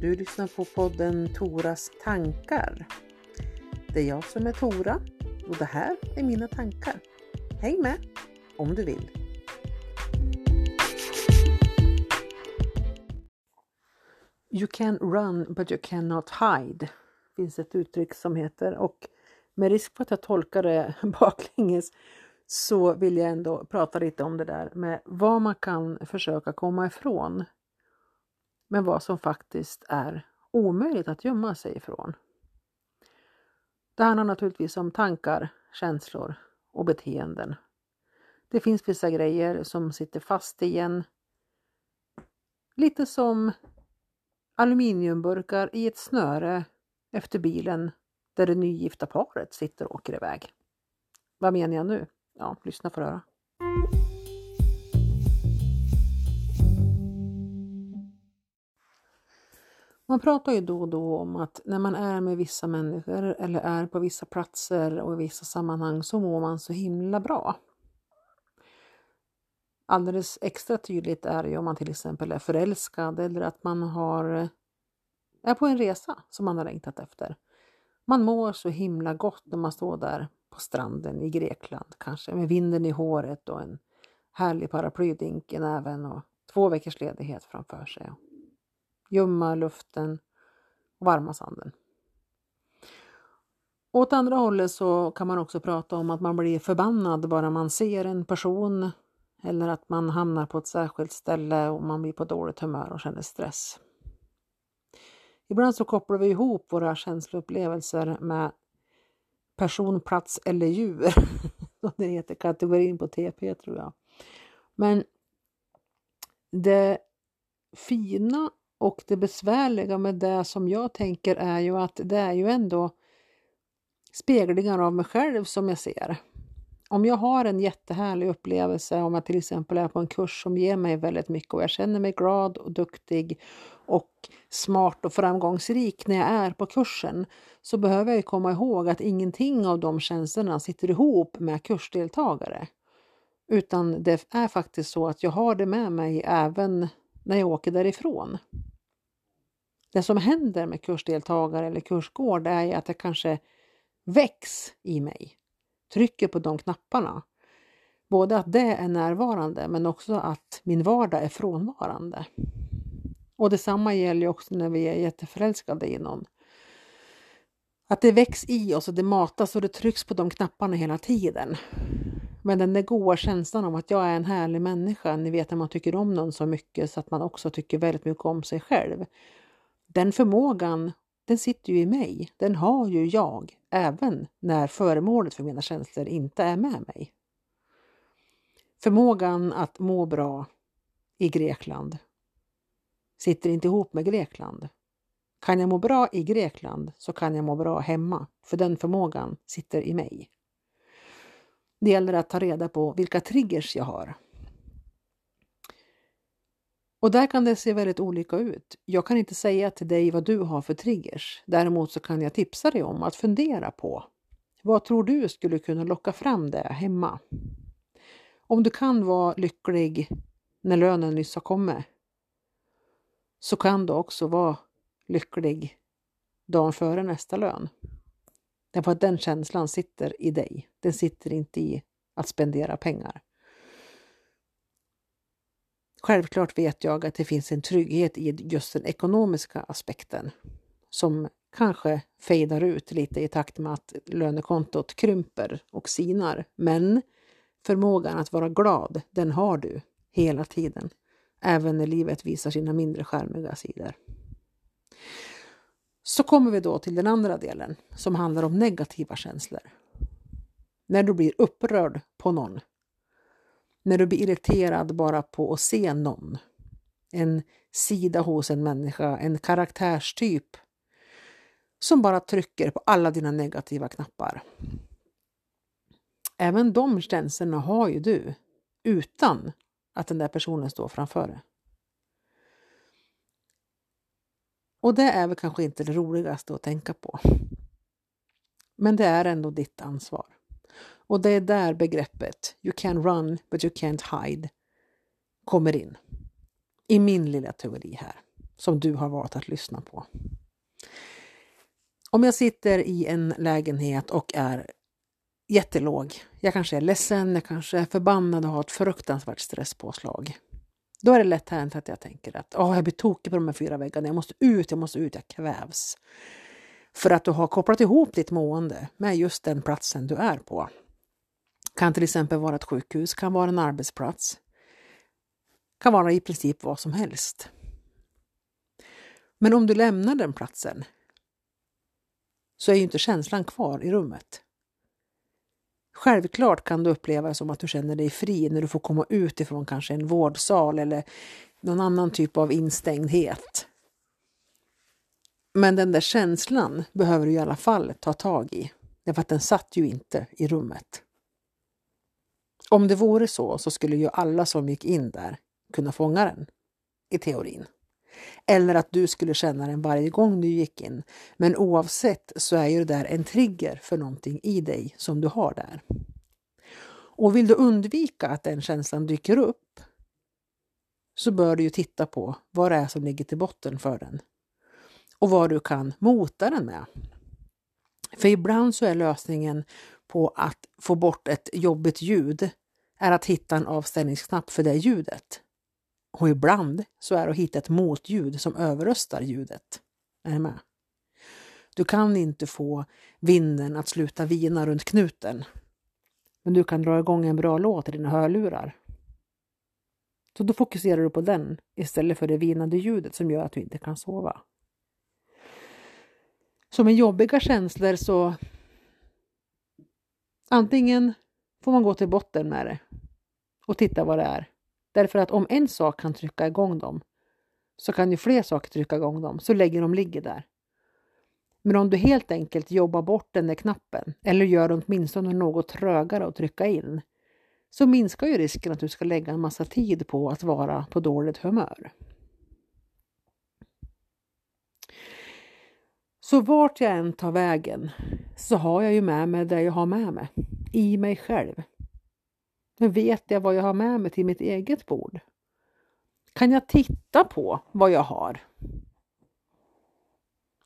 Du lyssnar på podden Toras tankar. Det är jag som är Tora och det här är mina tankar. Häng med om du vill. You can run but you cannot hide finns ett uttryck som heter och med risk för att jag tolkar det baklänges så vill jag ändå prata lite om det där med vad man kan försöka komma ifrån men vad som faktiskt är omöjligt att gömma sig ifrån. Det handlar naturligtvis om tankar, känslor och beteenden. Det finns vissa grejer som sitter fast i en. Lite som aluminiumburkar i ett snöre efter bilen där det nygifta paret sitter och åker iväg. Vad menar jag nu? Ja, lyssna för att höra. Man pratar ju då och då om att när man är med vissa människor eller är på vissa platser och i vissa sammanhang så mår man så himla bra. Alldeles extra tydligt är det ju om man till exempel är förälskad eller att man har, är på en resa som man har längtat efter. Man mår så himla gott när man står där på stranden i Grekland kanske med vinden i håret och en härlig paraplydink i näven och två veckors ledighet framför sig ljumma luften och varma sanden. Åt andra hållet så kan man också prata om att man blir förbannad bara man ser en person eller att man hamnar på ett särskilt ställe och man blir på dåligt humör och känner stress. Ibland så kopplar vi ihop våra känsloupplevelser med person, plats eller djur. det heter kategorin på TP tror jag. Men det fina och det besvärliga med det som jag tänker är ju att det är ju ändå speglingar av mig själv som jag ser. Om jag har en jättehärlig upplevelse, om jag till exempel är på en kurs som ger mig väldigt mycket och jag känner mig glad och duktig och smart och framgångsrik när jag är på kursen, så behöver jag komma ihåg att ingenting av de känslorna sitter ihop med kursdeltagare. Utan det är faktiskt så att jag har det med mig även när jag åker därifrån. Det som händer med kursdeltagare eller kursgård är att det kanske väcks i mig, trycker på de knapparna. Både att det är närvarande men också att min vardag är frånvarande. Och detsamma gäller också när vi är jätteförälskade i någon. Att det väcks i oss och det matas och det trycks på de knapparna hela tiden. Men den där goa känslan av att jag är en härlig människa, ni vet när man tycker om någon så mycket så att man också tycker väldigt mycket om sig själv. Den förmågan, den sitter ju i mig. Den har ju jag, även när föremålet för mina känslor inte är med mig. Förmågan att må bra i Grekland sitter inte ihop med Grekland. Kan jag må bra i Grekland så kan jag må bra hemma, för den förmågan sitter i mig. Det gäller att ta reda på vilka triggers jag har. Och där kan det se väldigt olika ut. Jag kan inte säga till dig vad du har för triggers. Däremot så kan jag tipsa dig om att fundera på vad tror du skulle kunna locka fram det hemma? Om du kan vara lycklig när lönen nyss har kommit så kan du också vara lycklig dagen före nästa lön. Därför att den känslan sitter i dig. Den sitter inte i att spendera pengar. Självklart vet jag att det finns en trygghet i just den ekonomiska aspekten som kanske fejdar ut lite i takt med att lönekontot krymper och sinar. Men förmågan att vara glad, den har du hela tiden, även när livet visar sina mindre skärmiga sidor. Så kommer vi då till den andra delen som handlar om negativa känslor. När du blir upprörd på någon när du blir irriterad bara på att se någon. En sida hos en människa, en karaktärstyp som bara trycker på alla dina negativa knappar. Även de känslorna har ju du utan att den där personen står framför dig. Och det är väl kanske inte det roligaste att tänka på. Men det är ändå ditt ansvar. Och det är där begreppet You can run but you can't hide kommer in. I min lilla teori här. som du har valt att lyssna på. Om jag sitter i en lägenhet och är jättelåg, jag kanske är ledsen, jag kanske är förbannad och har ett fruktansvärt stresspåslag. Då är det lätt hänt att jag tänker att oh, jag blir tokig på de här fyra väggarna, jag måste ut, jag måste ut, jag kvävs. För att du har kopplat ihop ditt mående med just den platsen du är på. Kan till exempel vara ett sjukhus, kan vara en arbetsplats, kan vara i princip vad som helst. Men om du lämnar den platsen så är ju inte känslan kvar i rummet. Självklart kan du uppleva det som att du känner dig fri när du får komma ut ifrån kanske en vårdsal eller någon annan typ av instängdhet. Men den där känslan behöver du i alla fall ta tag i, därför att den satt ju inte i rummet. Om det vore så, så skulle ju alla som gick in där kunna fånga den, i teorin. Eller att du skulle känna den varje gång du gick in. Men oavsett så är ju det där en trigger för någonting i dig som du har där. Och vill du undvika att den känslan dyker upp så bör du ju titta på vad det är som ligger till botten för den och vad du kan mota den med. För ibland så är lösningen på att få bort ett jobbigt ljud är att hitta en avstängningsknapp för det ljudet. Och ibland så är det att hitta ett motljud som överröstar ljudet. Är du med? Du kan inte få vinden att sluta vina runt knuten. Men du kan dra igång en bra låt i dina hörlurar. Så då fokuserar du på den istället för det vinande ljudet som gör att du inte kan sova. Så med jobbiga känslor så antingen får man gå till botten med det och titta vad det är. Därför att om en sak kan trycka igång dem så kan ju fler saker trycka igång dem, så länge de ligger där. Men om du helt enkelt jobbar bort den där knappen eller gör det åtminstone något trögare att trycka in så minskar ju risken att du ska lägga en massa tid på att vara på dåligt humör. Så vart jag än tar vägen så har jag ju med mig det jag har med mig, i mig själv. Men vet jag vad jag har med mig till mitt eget bord? Kan jag titta på vad jag har?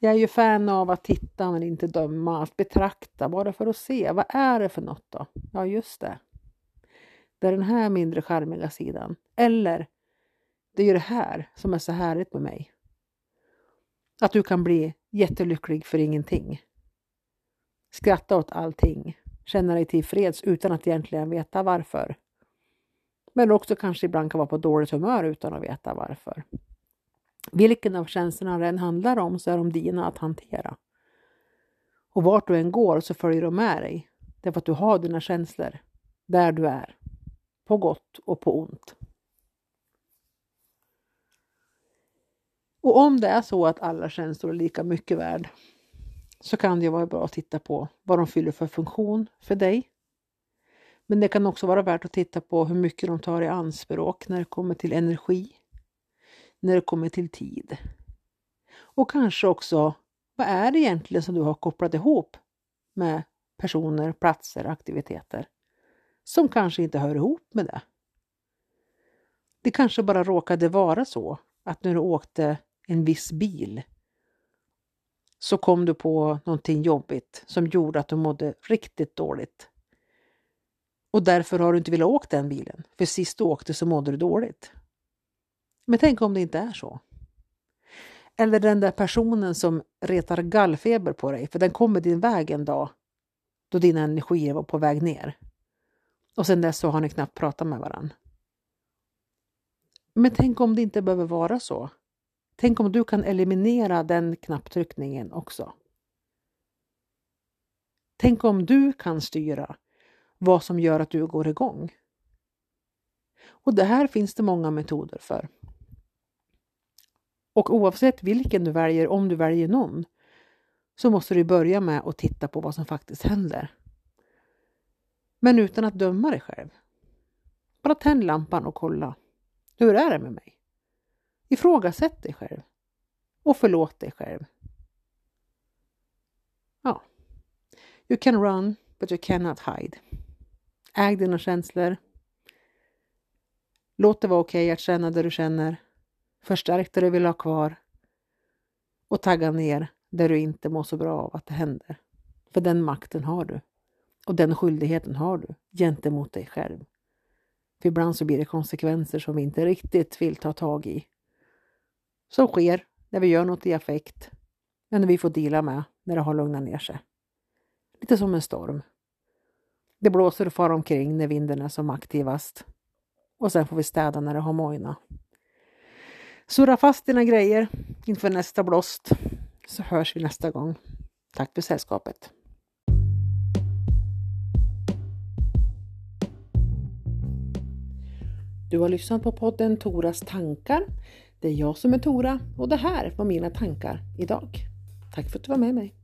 Jag är ju fan av att titta men inte döma, att betrakta bara för att se. Vad är det för något då? Ja, just det. Det är den här mindre charmiga sidan. Eller, det är ju det här som är så härligt med mig. Att du kan bli jättelycklig för ingenting. Skratta åt allting. Känna dig tillfreds utan att egentligen veta varför. Men också kanske ibland kan vara på dåligt humör utan att veta varför. Vilken av känslorna det än handlar om så är de dina att hantera. Och vart du än går så följer de med dig. Därför att du har dina känslor där du är. På gott och på ont. Och om det är så att alla känslor är lika mycket värd så kan det vara bra att titta på vad de fyller för funktion för dig. Men det kan också vara värt att titta på hur mycket de tar i anspråk när det kommer till energi, när det kommer till tid. Och kanske också, vad är det egentligen som du har kopplat ihop med personer, platser, aktiviteter som kanske inte hör ihop med det? Det kanske bara råkade vara så att när du åkte en viss bil så kom du på någonting jobbigt som gjorde att du mådde riktigt dåligt. Och därför har du inte velat åka den bilen, för sist du åkte så mådde du dåligt. Men tänk om det inte är så. Eller den där personen som retar gallfeber på dig, för den kommer din väg en dag då dina energier var på väg ner. Och sen dess så har ni knappt pratat med varandra. Men tänk om det inte behöver vara så. Tänk om du kan eliminera den knapptryckningen också. Tänk om du kan styra vad som gör att du går igång. Och det här finns det många metoder för. Och oavsett vilken du väljer, om du väljer någon, så måste du börja med att titta på vad som faktiskt händer. Men utan att döma dig själv. Bara tänd lampan och kolla. Hur är det med mig? Ifrågasätt dig själv. Och förlåt dig själv. Ja. You can run, but you cannot hide. Äg dina känslor. Låt det vara okej okay att känna det du känner. Förstärk det du vill ha kvar. och tagga ner där du inte mår så bra av att det händer. För den makten har du. Och den skyldigheten har du gentemot dig själv. För ibland så blir det konsekvenser som vi inte riktigt vill ta tag i. Som sker när vi gör något i affekt, men vi får dela med när det har lugnat ner sig. Lite som en storm. Det blåser och far omkring när vinden är som aktivast. Och sen får vi städa när det har mojnat. Surra fast dina grejer inför nästa blåst så hörs vi nästa gång. Tack för sällskapet. Du har lyssnat på podden Toras tankar. Det är jag som är Tora och det här var mina tankar idag. Tack för att du var med mig.